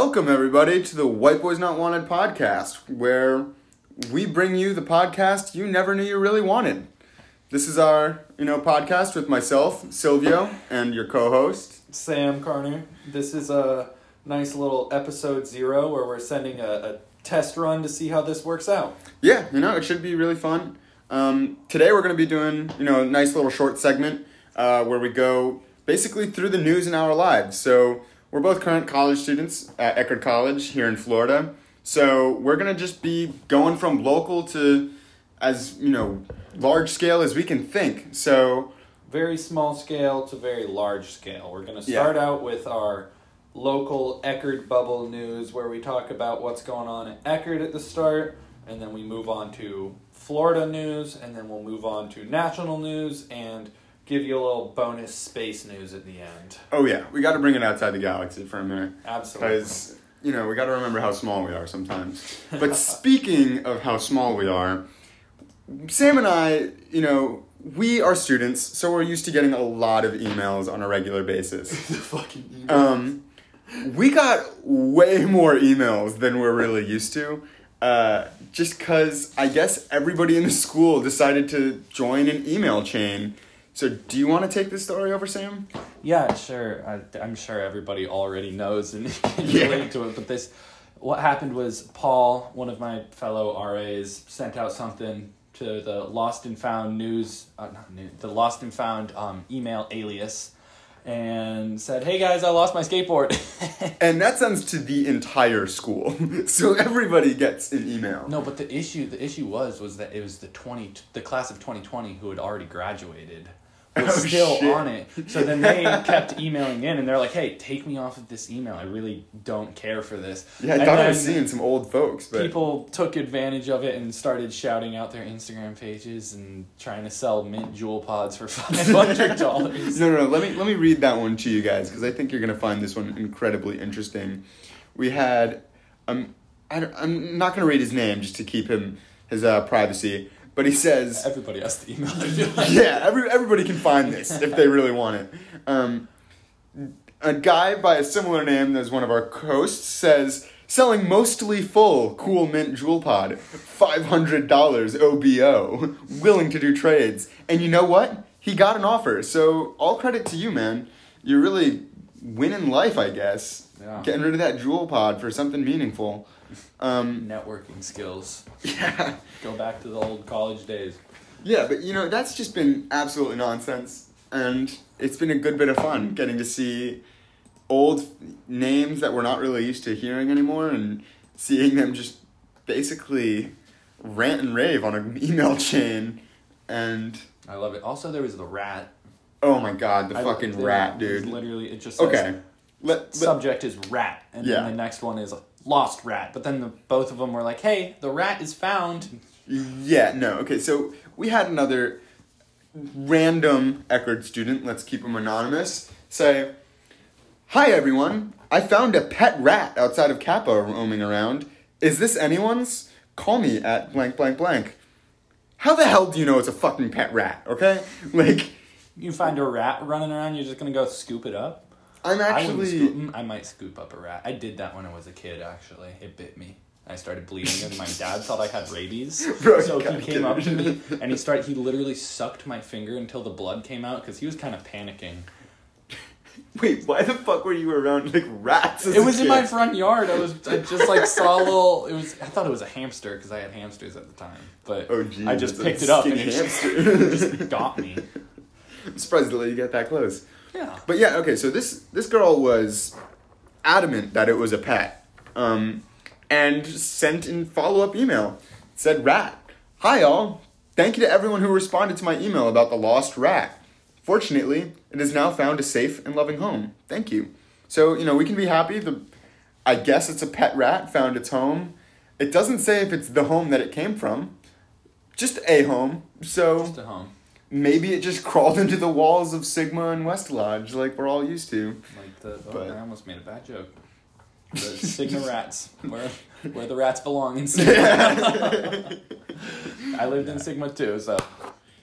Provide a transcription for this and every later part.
Welcome, everybody, to the White Boys Not Wanted podcast, where we bring you the podcast you never knew you really wanted. This is our, you know, podcast with myself, Silvio, and your co-host. Sam Carner. This is a nice little episode zero where we're sending a, a test run to see how this works out. Yeah, you know, it should be really fun. Um, today we're going to be doing, you know, a nice little short segment uh, where we go basically through the news in our lives. So we're both current college students at Eckerd College here in Florida. So we're going to just be going from local to as, you know, large scale as we can think. So Very small scale to very large scale. We're going to Yeah. start out with our local Eckerd bubble news where we talk about what's going on at Eckerd at the start, and then we move on to Florida news, and then we'll move on to national news and give you a little bonus space news at the end. Oh yeah, we got to bring it outside the galaxy for a minute Absolutely. because you know we got to remember how small we are sometimes. But speaking of how small we are, Sam and I, you know, we are students, so we're used to getting a lot of emails on a regular basis. the fucking email. Um, we got way more emails than we're really used to. Uh, just because I guess everybody in the school decided to join an email chain. So, do you want to take this story over, Sam? Yeah, sure. I, I'm sure everybody already knows and can Yeah. relate to it. But this, what happened was Paul, one of my fellow RAs, sent out something to the Lost and Found news, uh, not news, the Lost and Found um, email alias, and said, "Hey guys, I lost my skateboard." And that sends to the entire school. so everybody gets an email. no, but the issue, the issue was, was that it was the twenty, the class of twenty twenty who had already graduated. Was Oh, still shit. on it. So then they kept emailing in, and they're like, "Hey, take me off of this email. I really don't care for this." Yeah, I And thought I was seeing some old folks, but People took advantage of it and started shouting out their Instagram pages and trying to sell mint Juul pods for five hundred dollars. no, no, no. Let me let me read that one to you guys because I think you're gonna find this one incredibly interesting. We had, um, I I'm not gonna read his name just to keep him his uh, privacy, but he says, Everybody has to email. Like. yeah, every, everybody can find this if they really want it. Um, a guy by a similar name as one of our hosts says, selling mostly full cool mint Juul pod, $500 OBO, willing to do trades. And you know what? He got an offer. So all credit to you, man. You're really winning life, I guess. Yeah. Getting rid of that Juul pod for something meaningful. Um, Networking skills. yeah. Go back to the old college days. Yeah, but you know, that's just been absolutely nonsense. And it's been a good bit of fun getting to see old names that we're not really used to hearing anymore and seeing them just basically rant and rave on an email chain. And I love it. Also, there was the rat. Oh my god, the I- fucking rat, was dude. Literally, it just says, Okay. Let, let, subject is rat, and Yeah. then the next one is lost rat. But then the, both of them were like, "Hey, the rat is found." Yeah, no. Okay, so we had another random Eckerd student, let's keep him anonymous, say, Hi everyone, I found a pet rat outside of Kappa roaming around. Is this anyone's? Call me at blank blank blank. How the hell do you know it's a fucking pet rat, okay? Like, You find a rat running around, you're just gonna go scoop it up. I'm I, actually. scoop, mm, I might scoop up a rat. I did that when I was a kid. Actually, it bit me. I started bleeding, and my dad thought I had rabies. Bro, so you he came up to me, and he started. He literally sucked my finger until the blood came out because he was kind of panicking. Wait, why the fuck were you around like rats? as It a was in kid? my front yard. I was. I just like saw a little. It was. I thought it was a hamster because I had hamsters at the time. But Oh, geez, I just a picked it up and skinny it just, hamster. it just got me. I'm surprised they let you get that close. Yeah. But yeah, okay, so this this girl was adamant that it was a pet. Um, and sent in follow up email. It said rat. Hi all. Thank you to everyone who responded to my email about the lost rat. Fortunately, it has now found a safe and loving home. Thank you. So, you know, we can be happy. The I guess it's a pet rat found its home. It doesn't say if it's the home that it came from. Just a home. So Just a home. Maybe it just crawled into the walls of Sigma and West Lodge like we're all used to. Like the. Oh, But- I almost made a bad joke. The Sigma rats, where where the rats belong in Sigma. I lived in Sigma too, so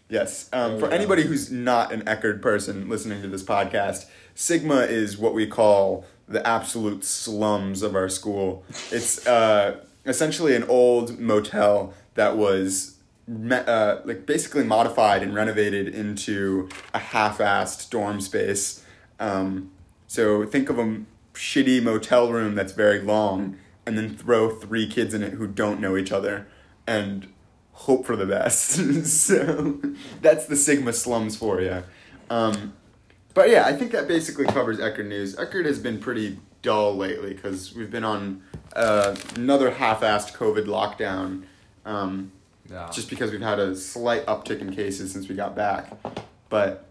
Yes. Um, for anybody who's not an Eckerd person listening to this podcast, Sigma is what we call the absolute slums of our school. It's uh, essentially an old motel that was uh, like basically modified and renovated into a half-assed dorm space. Um, so think of a shitty motel room that's very long, and then throw three kids in it who don't know each other, and hope for the best. so that's the Sigma slums for you. Um, but yeah, I think that basically covers Eckerd news. Eckerd has been pretty dull lately because we've been on uh, another half-assed COVID lockdown. Um, Yeah. just because we've had a slight uptick in cases since we got back. But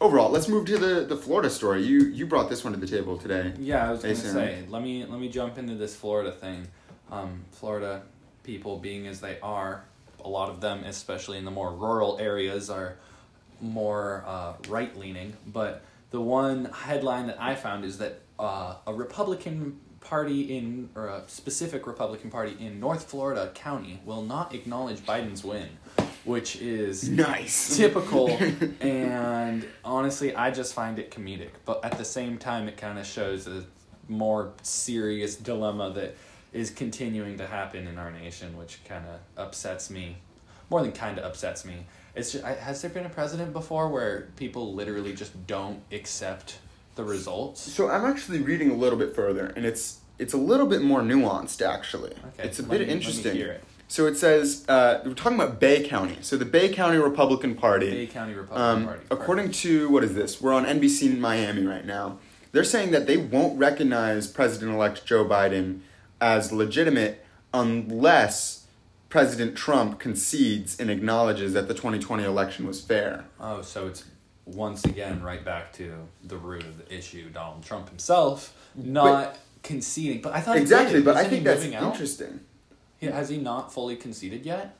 overall, let's move to the, the Florida story. You you brought this one to the table today. Yeah, I was gonna say. Let me let me jump into this Florida thing. Um, Florida people, being as they are, a lot of them, especially in the more rural areas, are more uh, right leaning. But the one headline that I found is that uh, a Republican party in or a specific Republican party in North Florida County will not acknowledge Biden's win, which is Nice. typical. And honestly i just find it comedic. But at the same time it kind of shows a more serious dilemma that is continuing to happen in our nation which kind of upsets me. More than kind of upsets me. It's just, has there been a president before where people literally just don't accept the results So I'm actually reading a little bit further, and it's it's a little bit more nuanced actually. okay It's a bit me- let me interesting. hear it. So it says uh, we're talking about Bay County. So the Bay County Republican Party. bay county republican Um, party according to what is this? We're on NBC in Miami right now. They're saying that they won't recognize President-elect Joe Biden as legitimate unless President Trump concedes and acknowledges that the 2020 election was fair. Oh, so it's once again right back to the root of the issue. Donald Trump himself not conceding, but I thought Exactly, but I Isn't think that's interesting. He- Has he not fully conceded yet?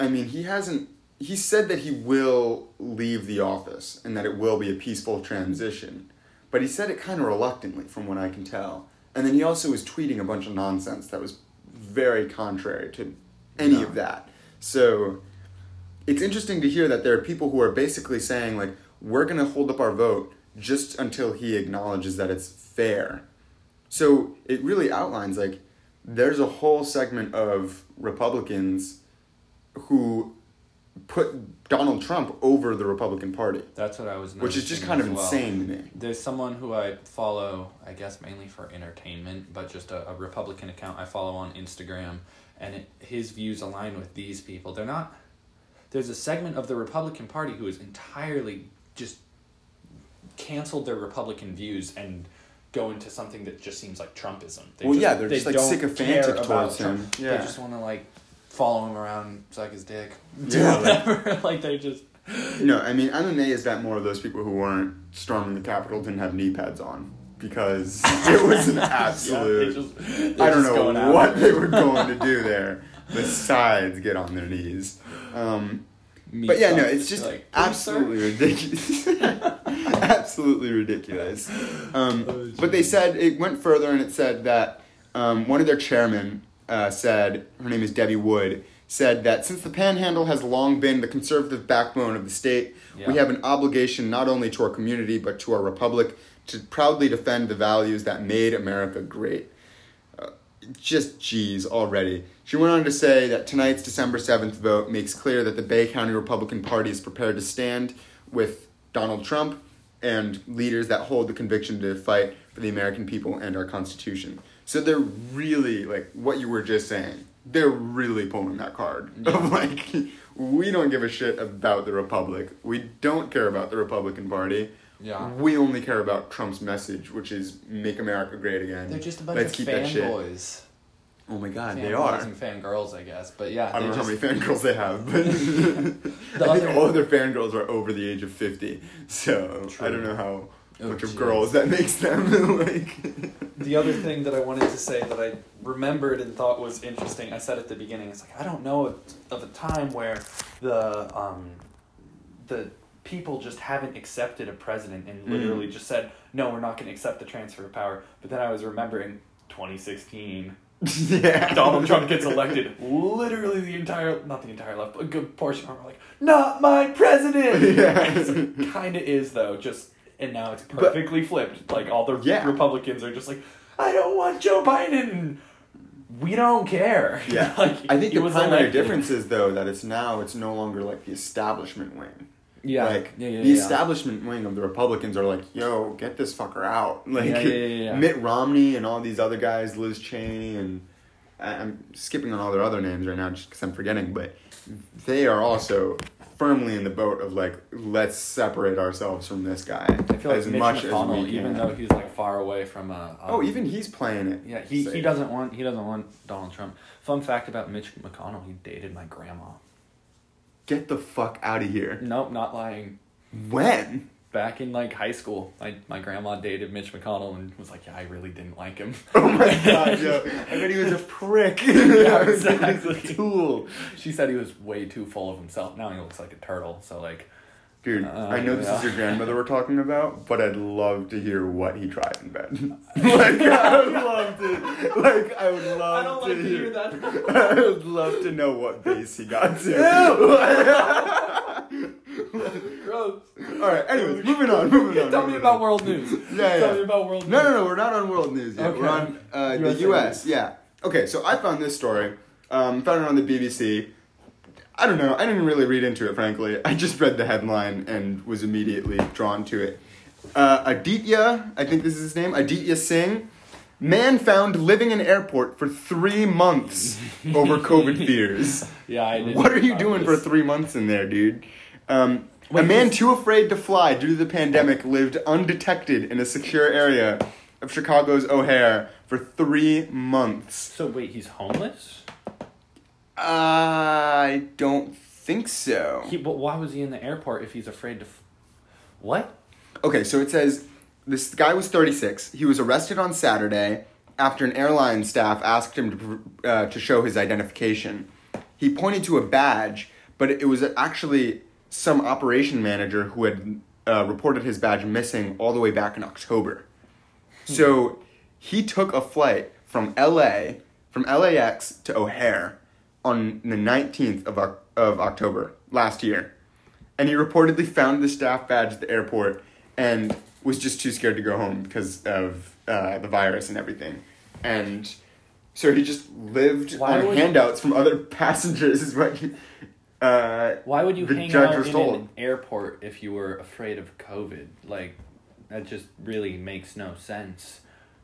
I mean, he hasn't. He said that he will leave the office and that it will be a peaceful transition, but he said it kind of reluctantly, from what I can tell. And then he also was tweeting a bunch of nonsense that was very contrary to any No. of that. So it's interesting to hear that there are people who are basically saying like, "We're going to hold up our vote just until he acknowledges that it's fair." So it really outlines like there's a whole segment of Republicans who put Donald Trump over the Republican Party, That's what I was. which is just kind of well. insane to me. There's someone who I follow, I guess mainly for entertainment, but just a, a Republican account I follow on Instagram, and it, his views align with these people. They're not. There's a segment of the Republican Party who is entirely just canceled their Republican views and go into something that just seems like Trumpism. They Well, just, yeah, they're they just, like, sycophantic towards Trump. him. They just want to like follow him around, suck his dick, do Yeah, like- whatever. like they just. No, I mean, I'm amazed that more of those people who weren't storming the Capitol didn't have knee pads on because it was an Yeah, absolute. they just, I don't know what they were going to do there besides get on their knees. Um, but yeah, no, it's just Like, absolutely ridiculous. absolutely ridiculous. Um, Oh, but they said it went further and it said that um, one of their chairmen uh, said, her name is Debbie Wood, said that since the panhandle has long been the conservative backbone of the state, we have an obligation not only to our community but to our republic to proudly defend the values that made America great. Just geez already. She went on to say that tonight's December 7th vote makes clear that the Bay County Republican Party is prepared to stand with Donald Trump and leaders that hold the conviction to fight for the American people and our Constitution. So they're really, like, what you were just saying, they're really pulling that card of, like, we don't give a shit about the Republic. We don't care about the Republican Party. Yeah. We only care about Trump's message, which is make America great again. They're just a bunch Let's of keep that shit. fanboys. Oh my god, they Fanboys are. and fangirls, I guess. But yeah, I don't know just, how many fangirls they have, but The I think other- all of their fangirls are over the age of 50. So I don't know how Oh, much of girls that makes them. like, The other thing that I wanted to say that I remembered and thought was interesting, I said at the beginning, it's like I don't know of, of a time where the um, the people just haven't accepted a president and literally mm. just said, no, we're not going to accept the transfer of power. But then I was remembering 2016, yeah. Donald Trump gets elected. Literally the entire, not the entire left, but a good portion of them are like, not my president. Yeah. kind of is though, just and now it's perfectly flipped. Like all the Yeah. Republicans are just like, I don't want Joe Biden. We don't care. Yeah, like, I think the was primary elected. difference is though that it's now it's no longer like the establishment wing. Yeah, like yeah, yeah, the yeah. establishment wing of the Republicans are like, "Yo, get this fucker out!" Like. Mitt Romney and all these other guys, Liz Cheney, and I'm skipping on all their other names right now just because I'm forgetting, but they are also firmly in the boat of like, let's separate ourselves from this guy I feel like as Mitch much McConnell, as we can. even though he's like far away from a. um, oh, even he's playing it. yeah, he, he doesn't want he doesn't want Donald Trump. Fun fact about Mitch McConnell: he dated my grandma. Get the fuck out of here. Nope, not lying. When? Back in like high school, my my grandma dated Mitch McConnell and was like, "Yeah, I really didn't like him." Oh my god, yo. I bet he was a prick. Yeah, He was a exactly. tool. She said he was way too full of himself. Now he looks like a turtle. So like, Dude, Uh, I know this is your grandmother we're talking about, but I'd love to hear what he tried in bed. like, I would love to. Like, I would love I don't to like to hear. that. I would love to know what base he got to. gross. All right. Anyways, moving on. Moving on. Tell me about on. world news. Yeah, yeah. Tell me about world No, news. no, no. No, we're not on world news yet. We're on uh, the U.S. Yeah. Okay. So I found this story. Um, found it on the BBC. I don't know. I didn't really read into it, frankly. I just read the headline and was immediately drawn to it. Uh, Aditya, I think this is his name, Aditya Singh, man found living in airport for three months over COVID fears. Yeah, I did. What are you doing this. for three months in there, dude? Um, a man this- too afraid to fly due to the pandemic lived undetected in a secure area of Chicago's O'Hare for three months. So wait, he's homeless. I don't think so. He, but why was he in the airport if he's afraid to? F- what? Okay, so it says this guy was 36. He was arrested on Saturday after an airline staff asked him to, uh, to show his identification. He pointed to a badge, but it was actually some operation manager who had uh, reported his badge missing all the way back in October. So he took a flight from LA, from LAX to O'Hare on the 19th of, of October last year. And he reportedly found the staff badge at the airport and was just too scared to go home because of uh, the virus and everything. And so he just lived Why on would- handouts from other passengers, is what he, uh, Why would you the hang judge out was in told. an airport if you were afraid of COVID? Like, that just really makes no sense.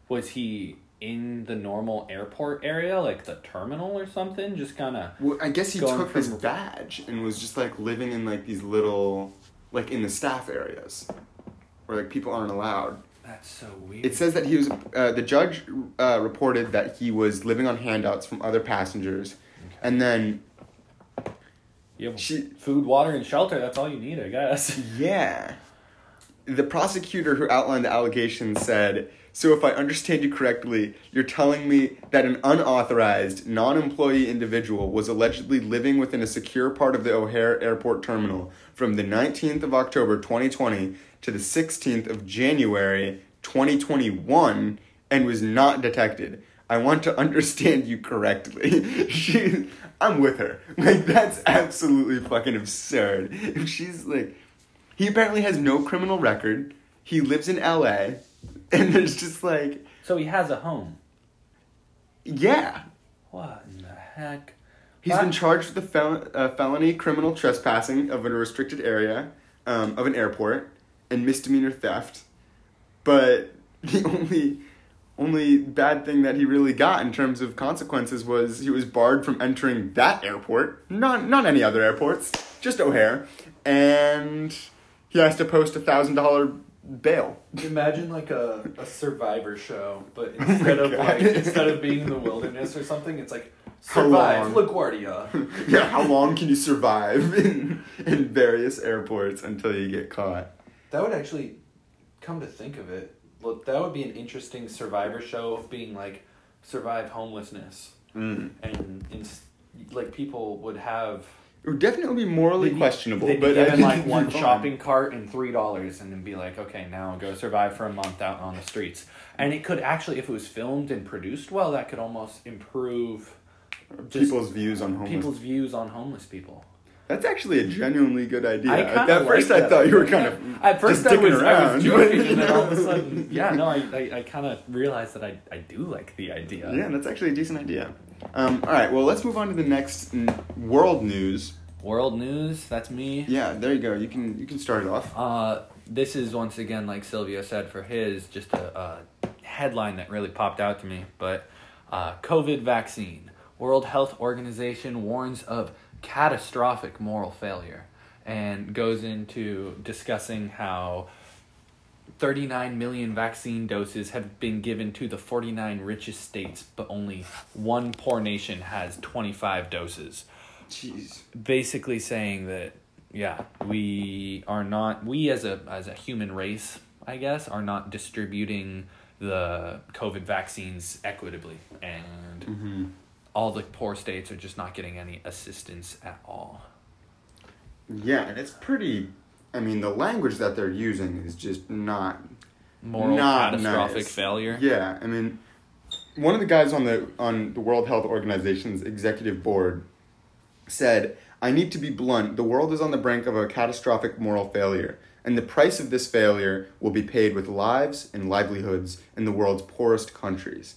Was he in the normal airport area, like the terminal or something? Just kind of. Well, I guess he took his badge and was just like living in like these little, like in the staff areas, where like people aren't allowed. That's so weird. It says that he was. Uh, the judge uh, reported that he was living on handouts from other passengers, and then you have she, food, water, and shelter. That's all you need, I guess. yeah, the prosecutor who outlined the allegations said. So, if I understand you correctly, you're telling me that an unauthorized, non employee individual was allegedly living within a secure part of the O'Hare Airport terminal from the 19th of October 2020 to the 16th of January 2021 and was not detected. I want to understand you correctly. she, I'm with her. Like, that's absolutely fucking absurd. If she's like, he apparently has no criminal record, he lives in LA, and there's just like, So he has a home. yeah. What in the heck? He's What? been charged with a fel- uh, felony criminal trespassing of a restricted area um, of an airport and misdemeanor theft. But the only only bad thing that he really got in terms of consequences was he was barred from entering that airport, not not any other airports, just O'Hare, and he has to post a thousand dollar bail. Imagine like a, a survivor show, but Oh instead of like instead of being in the wilderness or something, it's like survive? LaGuardia. yeah, how long can you survive in in various airports until you get caught? That would actually come to think of it. Look, that would be an interesting survivor show of being like survive homelessness Mm. and in, like people would have It would definitely be morally they'd questionable, they'd but I given think like it'd be one shopping cart and three dollars, and then be like, okay, now go survive for a month out on the streets. And it could actually, if it was filmed and produced well, that could almost improve just people's views on homeless. people's views on homeless people. That's actually a genuinely good idea. I At first, I that thought you were kind of At first, just I was, dicking I around, was joking, and then all of a sudden, yeah, no, I, I, I kind of realized that I, I do like the idea. Yeah, that's actually a decent idea. Um, all right, well, let's move on to the next n- world news. World news, that's me. Yeah, there you go. You can you can start it off. Uh, this is once again, like Silvio said, for his just a, a headline that really popped out to me. But uh, COVID vaccine. World Health Organization warns of catastrophic moral failure and goes into discussing how 39 million vaccine doses have been given to the 49 richest states, but only one poor nation has 25 doses Jeez. basically saying that yeah we are not we as a as a human race i guess are not distributing the covid vaccines equitably and hmm all the poor states are just not getting any assistance at all Yeah, and it's pretty. I mean, the language that they're using is just not moral Not catastrophic nice. failure Yeah, I mean, one of the guys on the on the World Health Organization's executive board said, "I need to be blunt. The world is on the brink of a catastrophic moral failure, and the price of this failure will be paid with lives and livelihoods in the world's poorest countries."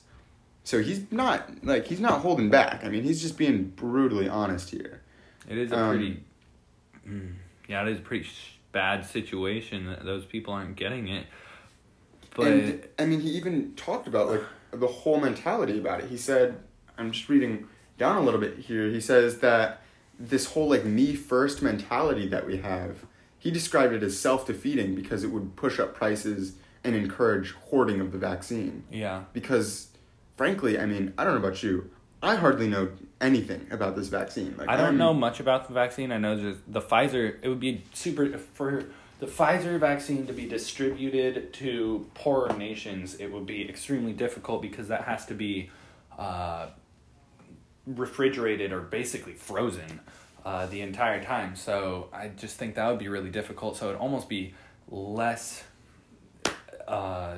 So he's not like he's not holding back. I mean, he's just being brutally honest here. it is a Um, pretty mm, yeah it is a pretty sh- bad situation that those people aren't getting it but and I mean, he even talked about like the whole mentality about it. He said, I'm just reading down a little bit here. He says that this whole like me first mentality that we have, he described it as self defeating because it would push up prices and encourage hoarding of the vaccine. yeah Because, frankly, I mean, I don't know about you, I hardly know anything about this vaccine. Like I don't I'm- know much about the vaccine. I know just the Pfizer. It would be super for the Pfizer vaccine to be distributed to poorer nations. It would be extremely difficult because that has to be uh, refrigerated or basically frozen uh, the entire time. So I just think that would be really difficult. So it'd almost be less uh,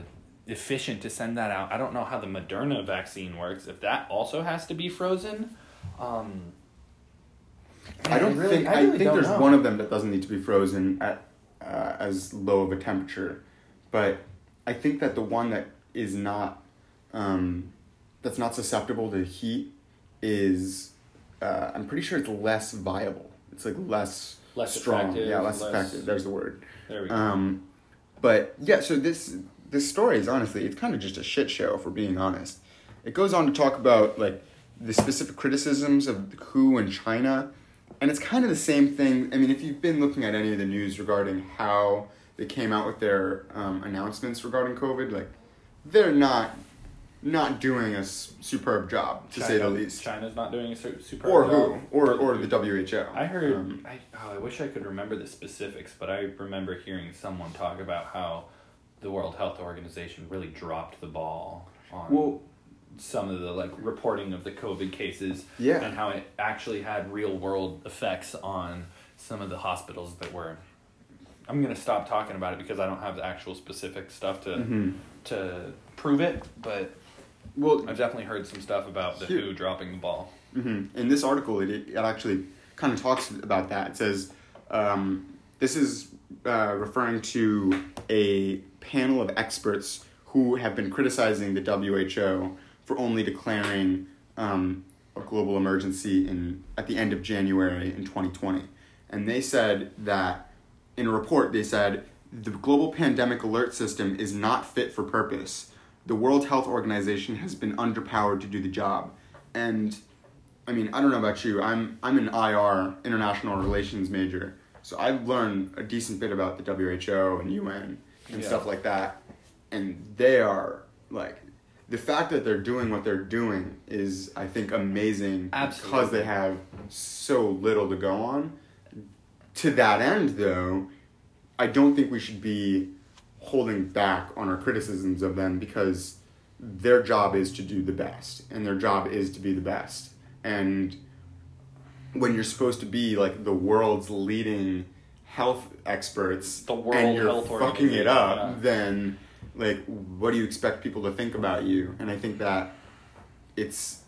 efficient to send that out. I don't know how the Moderna vaccine works. If that also has to be frozen. Um, I don't really- think. I I, think there's know. one of them that doesn't need to be frozen at uh, as low of a temperature, but I think that the one that is not, um, that's not susceptible to heat, is uh, I'm pretty sure it's less viable. It's like less Less strong. Yeah, less, less- effective. There's the word. There we go. Um, but yeah, so this this story is honestly it's kind of just a shit show for being honest. It goes on to talk about like the specific criticisms of the WHO in China, and it's kind of the same thing. I mean, if you've been looking at any of the news regarding how they came out with their um, announcements regarding COVID, like they're not not doing a s- superb job to say the China- least. China's not doing a su- super. Or who? Or or the WHO. I heard. Um, I oh, I wish I could remember the specifics, but I remember hearing someone talk about how the World Health Organization really dropped the ball on well, some of the like reporting of the COVID cases. Yeah. And how it actually had real world effects on some of the hospitals that were. I'm gonna stop talking about it because I don't have the actual specific stuff to mhm. to prove it, but well, I've definitely heard some stuff about the Here. WHO dropping the ball. hmm In this article, it, it actually kind of talks about that. It says um, this is uh, referring to a panel of experts who have been criticizing the WHO for only declaring um, a global emergency in at the end of January in 2020, and they said that in a report they said the global pandemic alert system is not fit for purpose. The World Health Organization has been underpowered to do the job, and I mean, I don't know about you. I'm I'm an IR, international relations major, so I've learned a decent bit about the WHO and UN and Yeah. stuff like that. And they are like the fact that they're doing what they're doing is I think amazing because they have so little to go on. To that end though, I don't think we should be holding back on our criticisms of them because their job is to do the best and their job is to be the best and when you're supposed to be like the world's leading health experts The World and you're fucking it up yeah. then like what do you expect people to think about you and i think that it's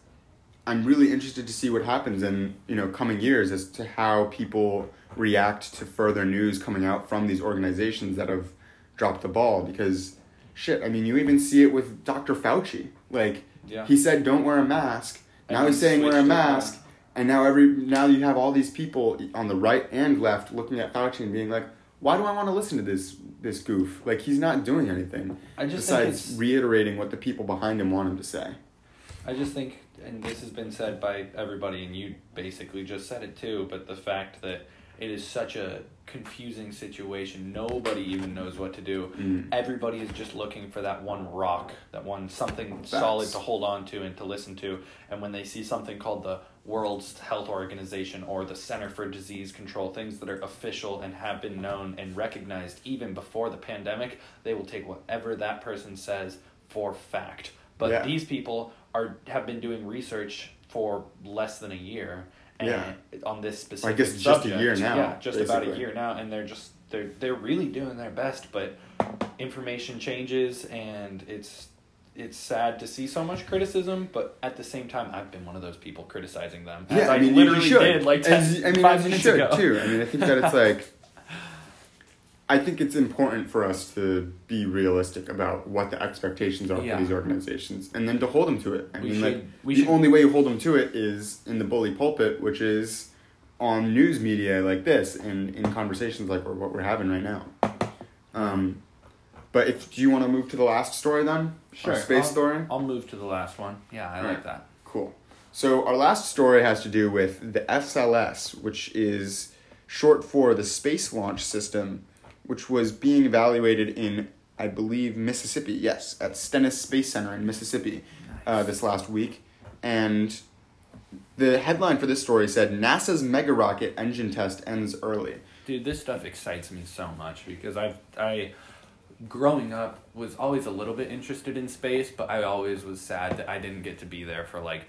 I'm really interested to see what happens in you know coming years as to how people react to further news coming out from these organizations that have dropped the ball because shit I mean you even see it with Dr. Fauci. Like Yeah. he said don't wear a mask. And now he he's saying wear a mask. and now every now you have all these people on the right and left looking at Fauci and being like why do I want to listen to this this goof? Like he's not doing anything I just besides reiterating what the people behind him want him to say. I just think, and this has been said by everybody, and you basically just said it too, but the fact that it is such a confusing situation, nobody even knows what to do. Mm. Everybody is just looking for that one rock, that one something Facts. solid to hold on to and to listen to. And when they see something called the World Health Organization or the Center for Disease Control, things that are official and have been known and recognized even before the pandemic, they will take whatever that person says for fact. But Yeah. these people are have been doing research for less than a year Yeah. on this specific I guess just a year now, Yeah, just about a year now and they're just they're they're really doing their best, but information changes and it's it's sad to see so much criticism, but at the same time, I've been one of those people criticizing them. Yeah, I, I mean, you literally should. did like 10, As- I mean, five as you should ago. too. I mean, I think that it's like, I think it's important for us to be realistic about what the expectations are Yeah. for these organizations, and then to hold them to it. I We mean, should- like the should- only way you hold them to it is in the bully pulpit, which is on news media like this, and in conversations like what we're having right now. Um, but if do you want to move to the last story then? Our space I'll, story. I'll move to the last one. Yeah, I like Alright. that. Cool. So our last story has to do with the SLS, which is short for the Space Launch System, which was being evaluated in, I believe, Mississippi. Yes, at Stennis Space Center in Mississippi uh, this last week. And the headline for this story said NASA's mega rocket engine test ends early. Dude, this stuff excites me so much because I've I growing up was always a little bit interested in space, but I always was sad that I didn't get to be there for like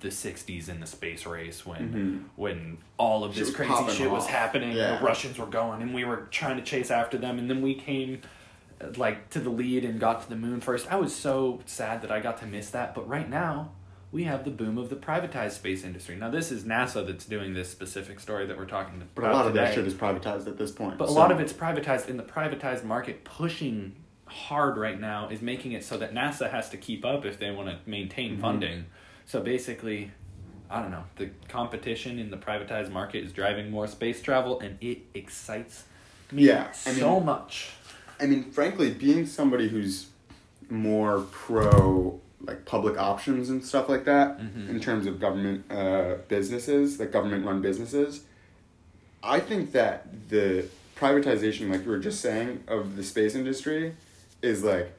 the 60s in the space race when Mhm. when all of this crazy shit was happening Yeah. the russians were going and we were trying to chase after them and then we came like to the lead and got to the moon first i was so sad that i got to miss that but right now we have the boom of the privatized space industry now this is nasa that's doing this specific story that we're talking about But a lot of that shit is privatized at this point. But a lot of it's privatized, in the privatized market pushing hard right now is making it so that NASA has to keep up if they want to maintain Mhm. funding. So basically, I don't know, the competition in the privatized market is driving more space travel, and it excites me Yeah, I so mean- much. I mean, frankly, being somebody who's more pro like public options and stuff like that Mhm. in terms of government uh, businesses, like government run businesses, I think that the privatization, like you were just saying, of the space industry is like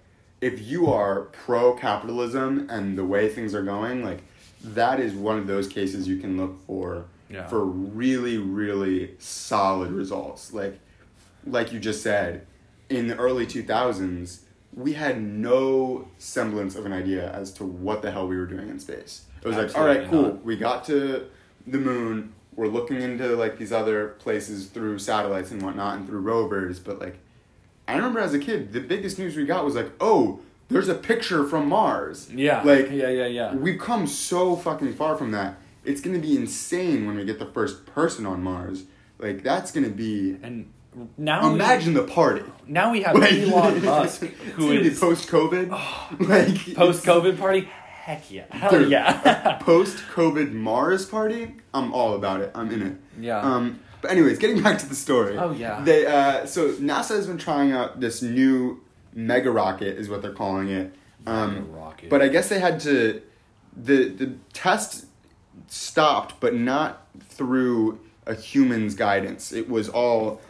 if you are pro capitalism and the way things are going, like that is one of those cases you can look for Yeah. for really, really solid results. Like like you just said, in the early 2000s, we had no semblance of an idea as to what the hell we were doing in space. It was like, all right, cool, not. we got to the moon, we're looking into like these other places through satellites and whatnot and through rovers, but like, I remember as a kid, the biggest news we got was like, oh, there's a picture from Mars. Yeah. Like, yeah, yeah, yeah. We've come so fucking far from that. It's gonna be insane when we get the first person on Mars. Like, that's gonna be. And now we- Imagine the party. now we have Like, Elon Musk, it's who is post COVID. like post COVID party. Heck yeah, hell Dude, yeah, post COVID Mars party. I'm all about it. I'm in it. yeah. Um, but anyways, getting back to the story. Oh, yeah. They uh, so NASA has been trying out this new mega rocket, is what they're calling it. Um, Mega rocket. But I guess they had to. The the test stopped, but not through a human's guidance. It was all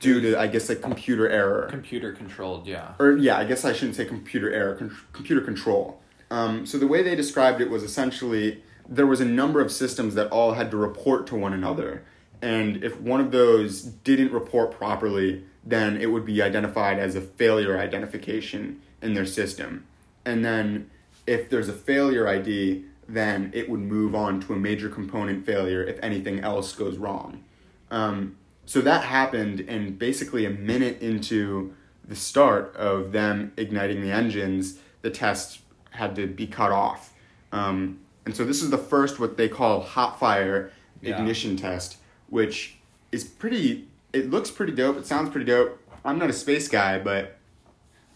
due to I guess a computer error computer controlled. Yeah. or yeah, I guess I shouldn't say computer error, con- computer control. Um, so the way they described it was essentially there was a number of systems that all had to report to one another, and if one of those didn't report properly, then it would be identified as a failure identification in their system, and then if there's a failure ID, then it would move on to a major component failure if anything else goes wrong. Um, so that happened, and basically a minute into the start of them igniting the engines, the test had to be cut off. Um, and so this is the first what they call hot fire Yeah. ignition test, which is pretty. It looks pretty dope. It sounds pretty dope. I'm not a space guy, but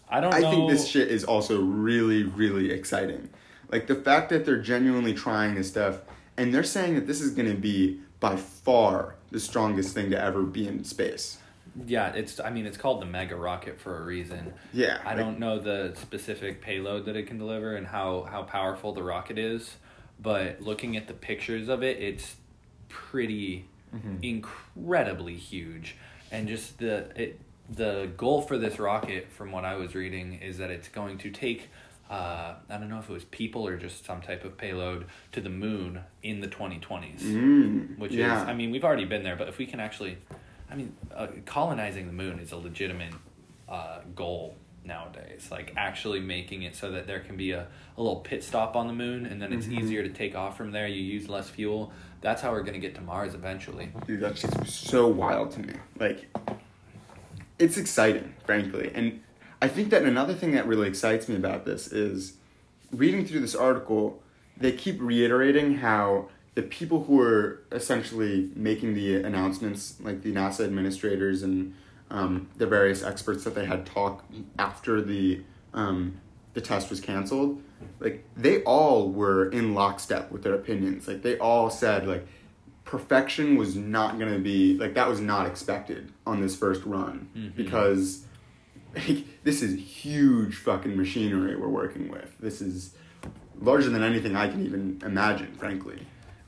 I don't I know. think this shit is also really, really exciting. Like the fact that they're genuinely trying this stuff, and they're saying that this is going to be by far the strongest thing to ever be in space. Yeah, it's. I mean, it's called the Mega Rocket for a reason. Yeah, I like- don't know the specific payload that it can deliver and how how powerful the rocket is, but looking at the pictures of it, it's pretty Mm-hmm. incredibly huge, and just the it the goal for this rocket, from what I was reading, is that it's going to take. Uh, I don't know if it was people or just some type of payload to the moon in the 2020s. Mm, which yeah. is i mean we've already been there but if we can actually i mean uh, colonizing the moon is a legitimate uh, goal nowadays like actually making it so that there can be a, a little pit stop on the moon and then it's Mhm. easier to take off from there you use less fuel that's how we're to get to mars eventually Dude, that's just so wild to me. Like, it's exciting, frankly. And I think that another thing that really excites me about this is reading through this article, they keep reiterating how the people who are essentially making the announcements, like the NASA administrators and um, the various experts that they had talk after the um, the test was canceled, like they all were in lockstep with their opinions. Like they all said like perfection was not going to be like that was not expected on this first run Mhm. because like, this is huge fucking machinery we're working with. This is larger than anything I can even imagine, frankly.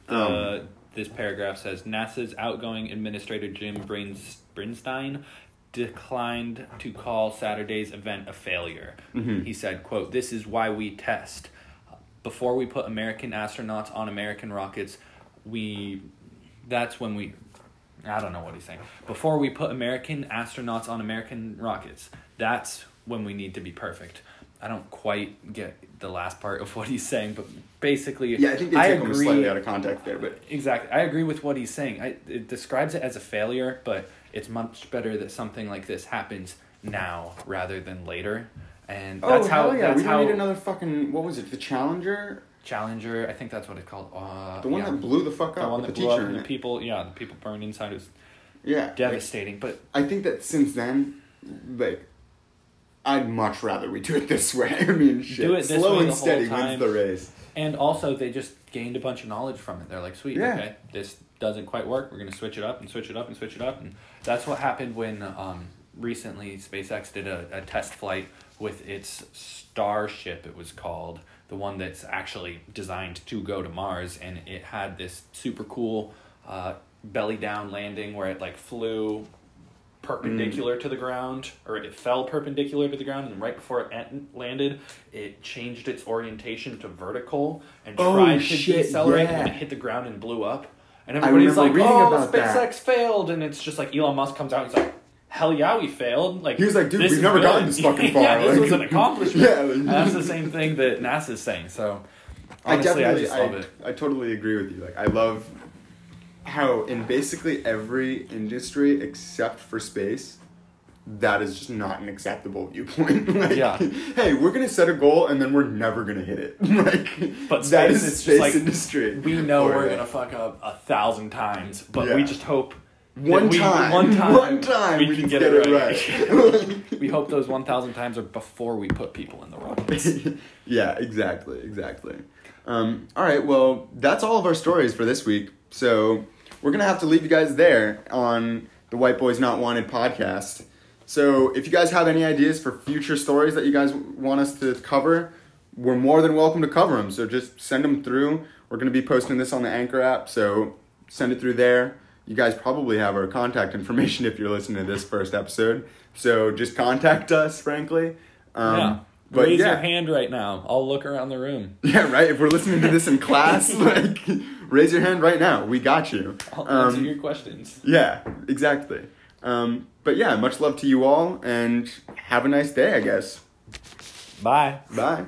Um, uh, this paragraph says NASA's outgoing administrator Jim Brins- Brinstein declined to call Saturday's event a failure. Mhm. He said, "quote This is why we test. Before we put American astronauts on American rockets, we that's when we I don't know what he's saying. Before we put American astronauts on American rockets, that's when we need to be perfect." I don't quite get the last part of what he's saying, but basically, yeah, I think they I took him agree. slightly out of context there, but Exactly. I agree with what he's saying. I, it describes it as a failure, but it's much better that something like this happens now rather than later. And that's oh how hell yeah, that's we how need another fucking what was it? The Challenger, Challenger, I think that's what it's called. Uh, the one yeah. that blew the fuck up. the one that the blew up and the people, yeah, the people burned inside. It was Yeah, like, devastating. but I think that since then, like, I'd much rather we do it this way. I mean, shit, Do it this slow and steady wins the race. and also they just gained a bunch of knowledge from it. They're like, sweet, Yeah. okay, this doesn't quite work. We're gonna switch it up and switch it up and switch it up, and that's what happened when um, recently SpaceX did a, a test flight with its Starship. It was called the one that's actually designed to go to Mars, and it had this super cool uh, belly down landing where it like flew perpendicular to the ground or it fell perpendicular to the ground and right before it landed it changed its orientation to vertical and Oh, tried to shit, decelerate yeah. and it hit the ground and blew up and everybody's like reading oh about SpaceX that." failed and it's just like Elon Musk comes out and he's like hell yeah we failed like He was like, "Dude, we've never good." gotten this fucking far. yeah this Like- was an accomplishment Yeah, like- that's the same thing that NASA's saying so honestly I, definitely, just love I, it I totally agree with you. Like, I love how in basically every industry except for space, that is just not an acceptable viewpoint. like, Yeah. hey, we're gonna set a goal and then we're never gonna hit it. like, But that space, is it's space like, industry. we know for we're gonna fuck up a thousand times but Yeah. we just hope that One we- time, one time, one time, we, can get, it right. right. we hope those 1,000 times are before we put people in the rockets. yeah, exactly, exactly. Um, all right, well, that's all of our stories for this week. So we're gonna have to leave you guys there on the White Boys Not Wanted podcast. So if you guys have any ideas for future stories that you guys want us to cover, we're more than welcome to cover them. So just send them through. We're gonna be posting this on the Anchor app, so send it through there. You guys probably have our contact information if you're listening to this first episode. So just contact us, frankly. Um, yeah. But Raise yeah. your hand right now. I'll look around the room. Yeah, right. If we're listening to this in class, like, raise your hand right now. We got you. I'll answer Um, your questions. yeah, exactly. Um, but yeah, much love to you all, and have a nice day. I guess. Bye. Bye.